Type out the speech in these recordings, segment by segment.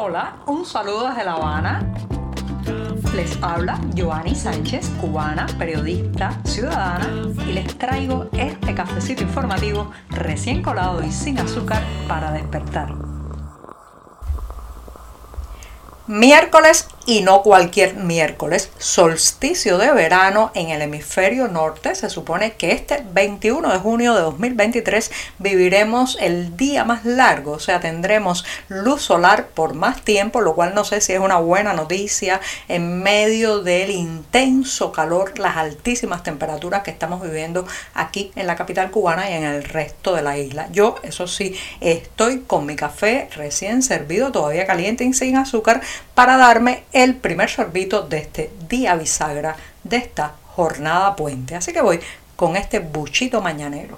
Hola, un saludo desde La Habana. Les habla Joanny Sánchez, cubana, periodista, ciudadana, y les traigo este cafecito informativo recién colado y sin azúcar para despertar. Miércoles y no cualquier miércoles, solsticio de verano en el hemisferio norte. Se supone que este 21 de junio de 2023 viviremos el día más largo, o sea, tendremos luz solar por más tiempo, lo cual no sé si es una buena noticia en medio del intenso calor, las altísimas temperaturas que estamos viviendo aquí en la capital cubana y en el resto de la isla. Yo, eso sí, estoy con mi café recién servido, todavía caliente y sin azúcar, para darme el primer sorbito de este día bisagra de esta jornada puente. Así que voy con este buchito mañanero.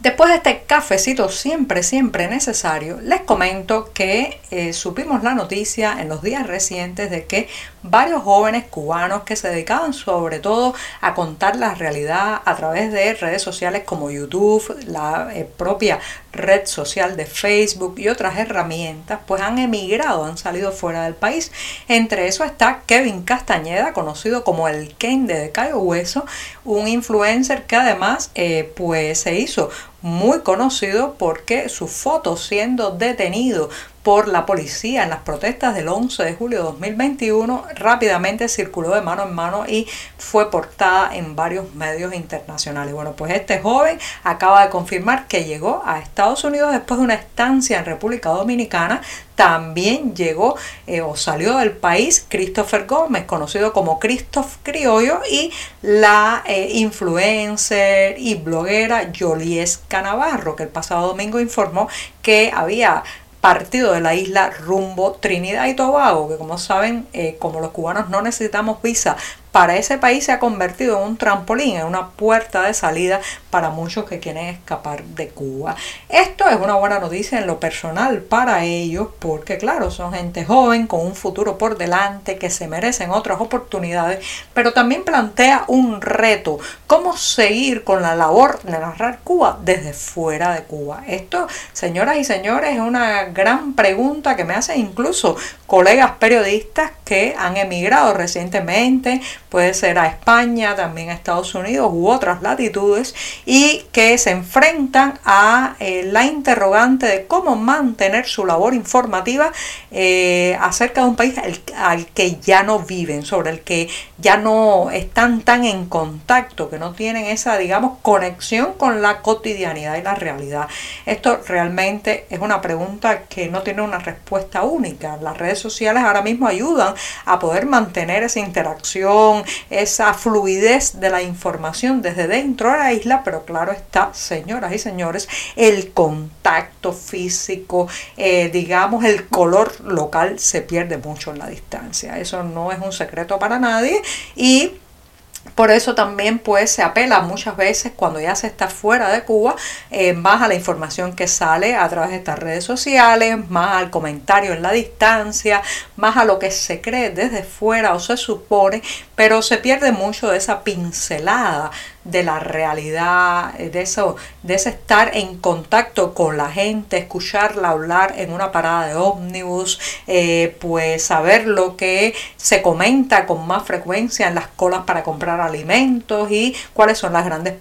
Después de este cafecito siempre, siempre necesario, les comento que eh, supimos la noticia en los días recientes de que varios jóvenes cubanos que se dedicaban sobre todo a contar la realidad a través de redes sociales como YouTube, la eh, propia red social de Facebook y otras herramientas, pues han emigrado, han salido fuera del país. Entre eso está Kevin Castañeda, conocido como el Ken de Cayo Hueso, un influencer que además eh, pues se hizo muy conocido porque su foto siendo detenido por la policía en las protestas del 11 de julio de 2021 rápidamente circuló de mano en mano y fue portada en varios medios internacionales. Bueno, pues este joven acaba de confirmar que llegó a Estados Unidos después de una estancia en República Dominicana. También llegó eh, o salió del país Christopher Gómez, conocido como Christoph Criollo, y la eh, influencer y bloguera Yoliesca Navarro, que el pasado domingo informó que había partido de la isla rumbo Trinidad y Tobago, que como saben, eh, como los cubanos no necesitamos visa para ese país se ha convertido en un trampolín, en una puerta de salida para muchos que quieren escapar de Cuba. Esto es una buena noticia en lo personal para ellos porque claro, son gente joven con un futuro por delante que se merecen otras oportunidades, pero también plantea un reto, cómo seguir con la labor de narrar Cuba desde fuera de Cuba. Esto, señoras y señores, es una gran pregunta que me hacen incluso colegas periodistas que han emigrado recientemente puede ser a España, también a Estados Unidos u otras latitudes, y que se enfrentan a eh, la interrogante de cómo mantener su labor informativa eh, acerca de un país al, que ya no viven, sobre el que ya no están tan en contacto, que no tienen esa, digamos, conexión con la cotidianidad y la realidad. Esto realmente es una pregunta que no tiene una respuesta única. Las redes sociales ahora mismo ayudan a poder mantener esa interacción, esa fluidez de la información desde dentro de la isla, pero claro está, señoras y señores, el contacto físico, eh, digamos, el color local se pierde mucho en la distancia. Eso no es un secreto para nadie y por eso también pues se apela muchas veces cuando ya se está fuera de Cuba eh, más a la información que sale a través de estas redes sociales, más al comentario en la distancia, más a lo que se cree desde fuera o se supone, pero se pierde mucho de esa pincelada de la realidad, de eso, de ese estar en contacto con la gente, escucharla hablar en una parada de ómnibus, eh, pues saber lo que se comenta con más frecuencia en las colas para comprar alimentos y cuáles son las grandes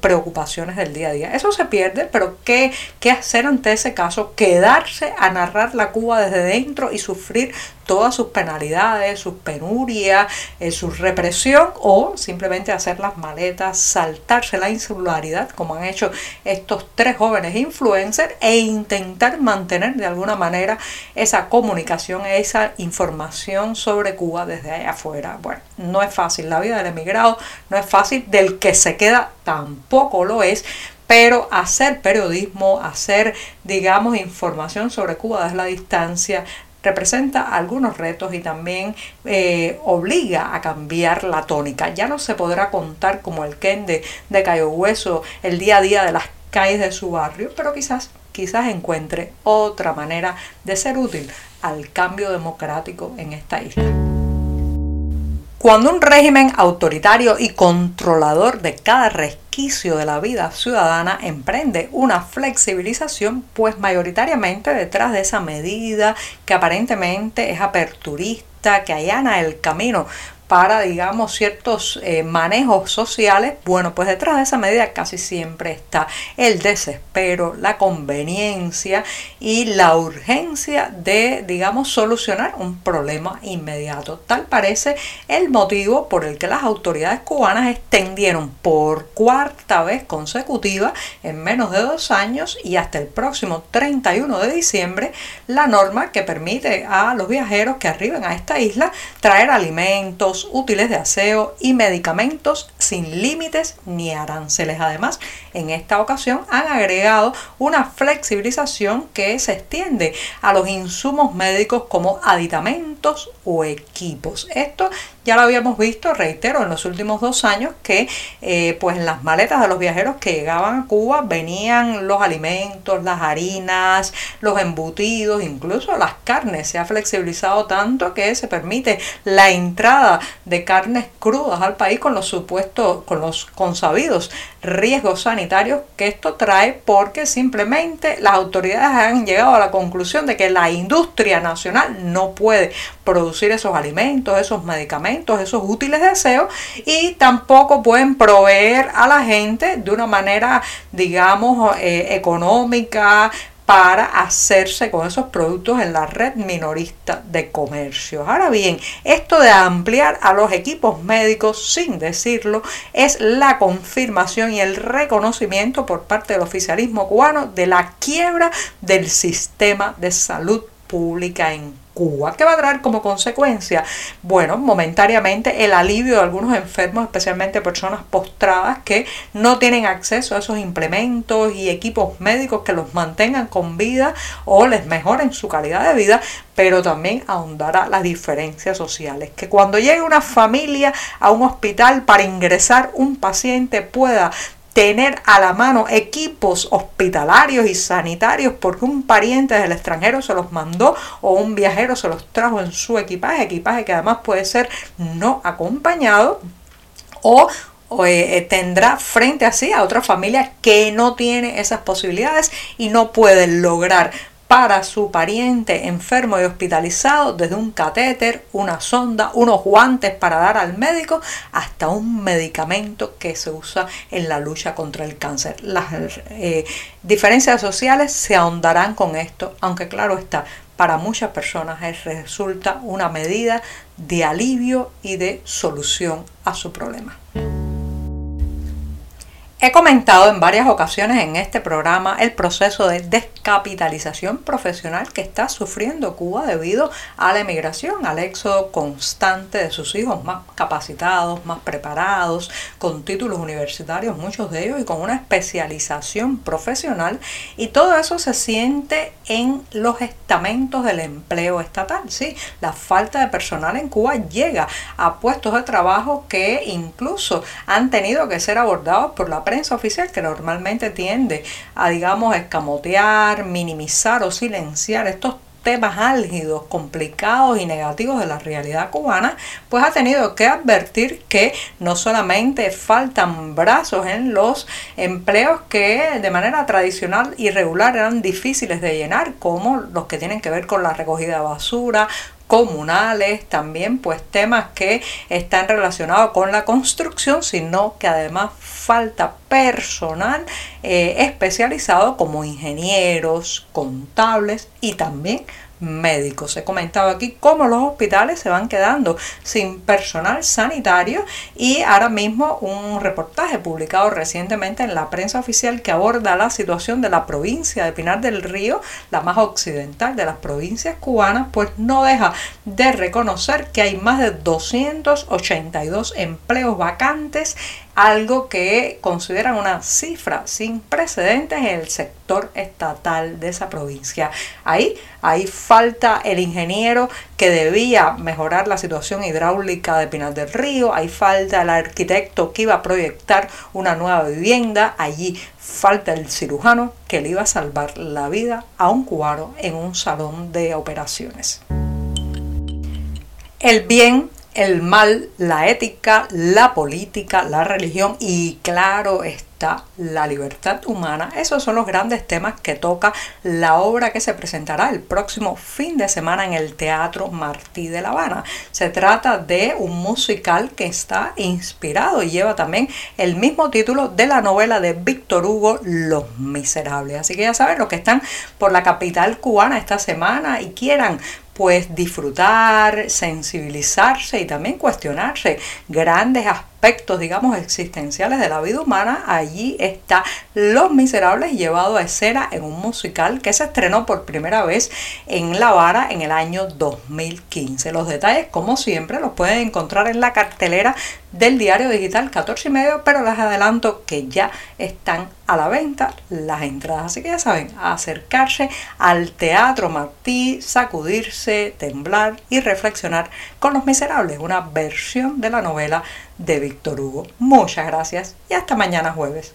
preocupaciones del día a día. Eso se pierde, pero ¿qué, qué hacer ante ese caso? Quedarse a narrar la Cuba desde dentro y sufrir todas sus penalidades, sus penurias, eh, su represión o simplemente hacer las maletas, saltarse la insularidad como han hecho estos tres jóvenes influencers e intentar mantener de alguna manera esa comunicación, esa información sobre Cuba desde allá afuera. Bueno, no es fácil, la vida del emigrado no es fácil, del que se queda tampoco lo es, pero hacer periodismo, hacer, digamos, información sobre Cuba desde la distancia, representa algunos retos y también eh, obliga a cambiar la tónica. Ya no se podrá contar como el Ken de, de Cayo Hueso el día a día de las calles de su barrio, pero quizás, quizás encuentre otra manera de ser útil al cambio democrático en esta isla. Cuando un régimen autoritario y controlador de cada resquicio de la vida ciudadana emprende una flexibilización, pues mayoritariamente detrás de esa medida que aparentemente es aperturista, que allana el camino para, digamos, ciertos eh, manejos sociales, bueno, pues detrás de esa medida casi siempre está el desespero, la conveniencia y la urgencia de, digamos, solucionar un problema inmediato. Tal parece el motivo por el que las autoridades cubanas extendieron por cuarta vez consecutiva en menos de dos años y hasta el próximo 31 de diciembre la norma que permite a los viajeros que arriben a esta isla traer alimentos, útiles de aseo y medicamentos sin límites ni aranceles. Además, en esta ocasión han agregado una flexibilización que se extiende a los insumos médicos como aditamentos o equipos. Esto ya lo habíamos visto, reitero, en los últimos dos años que eh, pues en las maletas de los viajeros que llegaban a Cuba venían los alimentos, las harinas, los embutidos, incluso las carnes. Se ha flexibilizado tanto que se permite la entrada de carnes crudas al país con los supuestos, con los consabidos riesgos sanitarios que esto trae porque simplemente las autoridades han llegado a la conclusión de que la industria nacional no puede producir esos alimentos, esos medicamentos, esos útiles de aseo y tampoco pueden proveer a la gente de una manera, digamos, eh, económica, para hacerse con esos productos en la red minorista de comercio. Ahora bien, esto de ampliar a los equipos médicos sin decirlo es la confirmación y el reconocimiento por parte del oficialismo cubano de la quiebra del sistema de salud pública en Cuba. ¿Qué va a traer como consecuencia? Bueno, momentáneamente el alivio de algunos enfermos, especialmente personas postradas que no tienen acceso a esos implementos y equipos médicos que los mantengan con vida o les mejoren su calidad de vida, pero también ahondará las diferencias sociales. Que cuando llegue una familia a un hospital para ingresar un paciente pueda tener a la mano equipos hospitalarios y sanitarios porque un pariente del extranjero se los mandó o un viajero se los trajo en su equipaje, equipaje que además puede ser no acompañado o eh, tendrá frente a sí a otra familia que no tiene esas posibilidades y no puede lograr para su pariente enfermo y hospitalizado, desde un catéter, una sonda, unos guantes para dar al médico, hasta un medicamento que se usa en la lucha contra el cáncer. Las eh, diferencias sociales se ahondarán con esto, aunque claro está, para muchas personas resulta una medida de alivio y de solución a su problema. He comentado en varias ocasiones en este programa el proceso de descapitalización profesional que está sufriendo Cuba debido a la emigración, al éxodo constante de sus hijos más capacitados, más preparados, con títulos universitarios, muchos de ellos, y con una especialización profesional. Y todo eso se siente en los estamentos del empleo estatal. Sí, la falta de personal en Cuba llega a puestos de trabajo que incluso han tenido que ser abordados por la prensa oficial que normalmente tiende a, digamos, escamotear, minimizar o silenciar estos temas álgidos, complicados y negativos de la realidad cubana, pues ha tenido que advertir que no solamente faltan brazos en los empleos que de manera tradicional y regular eran difíciles de llenar, como los que tienen que ver con la recogida de basura, comunales, también pues temas que están relacionados con la construcción, sino que además falta personal eh, especializado como ingenieros, contables y también médicos. He comentado aquí cómo los hospitales se van quedando sin personal sanitario y ahora mismo un reportaje publicado recientemente en la prensa oficial que aborda la situación de la provincia de Pinar del Río, la más occidental de las provincias cubanas, pues no deja de reconocer que hay más de 282 empleos vacantes algo que consideran una cifra sin precedentes en el sector estatal de esa provincia. Ahí, ahí falta el ingeniero que debía mejorar la situación hidráulica de Pinal del Río, ahí falta el arquitecto que iba a proyectar una nueva vivienda, allí falta el cirujano que le iba a salvar la vida a un cubano en un salón de operaciones. El bien el mal, la ética, la política, la religión y claro está la libertad humana. Esos son los grandes temas que toca la obra que se presentará el próximo fin de semana en el Teatro Martí de La Habana. Se trata de un musical que está inspirado y lleva también el mismo título de la novela de Víctor Hugo, Los Miserables. Así que ya saben, los que están por la capital cubana esta semana y quieran pues disfrutar, sensibilizarse y también cuestionarse grandes aspectos, digamos, existenciales de la vida humana, allí está Los Miserables llevado a escena en un musical que se estrenó por primera vez en La Vara en el año 2015. Los detalles, como siempre, los pueden encontrar en la cartelera del diario digital 14 y medio, pero les adelanto que ya están a la venta las entradas. Así que ya saben, acercarse al Teatro Martí, sacudirse, temblar y reflexionar con Los Miserables, una versión de la novela de Víctor Hugo. Muchas gracias y hasta mañana jueves.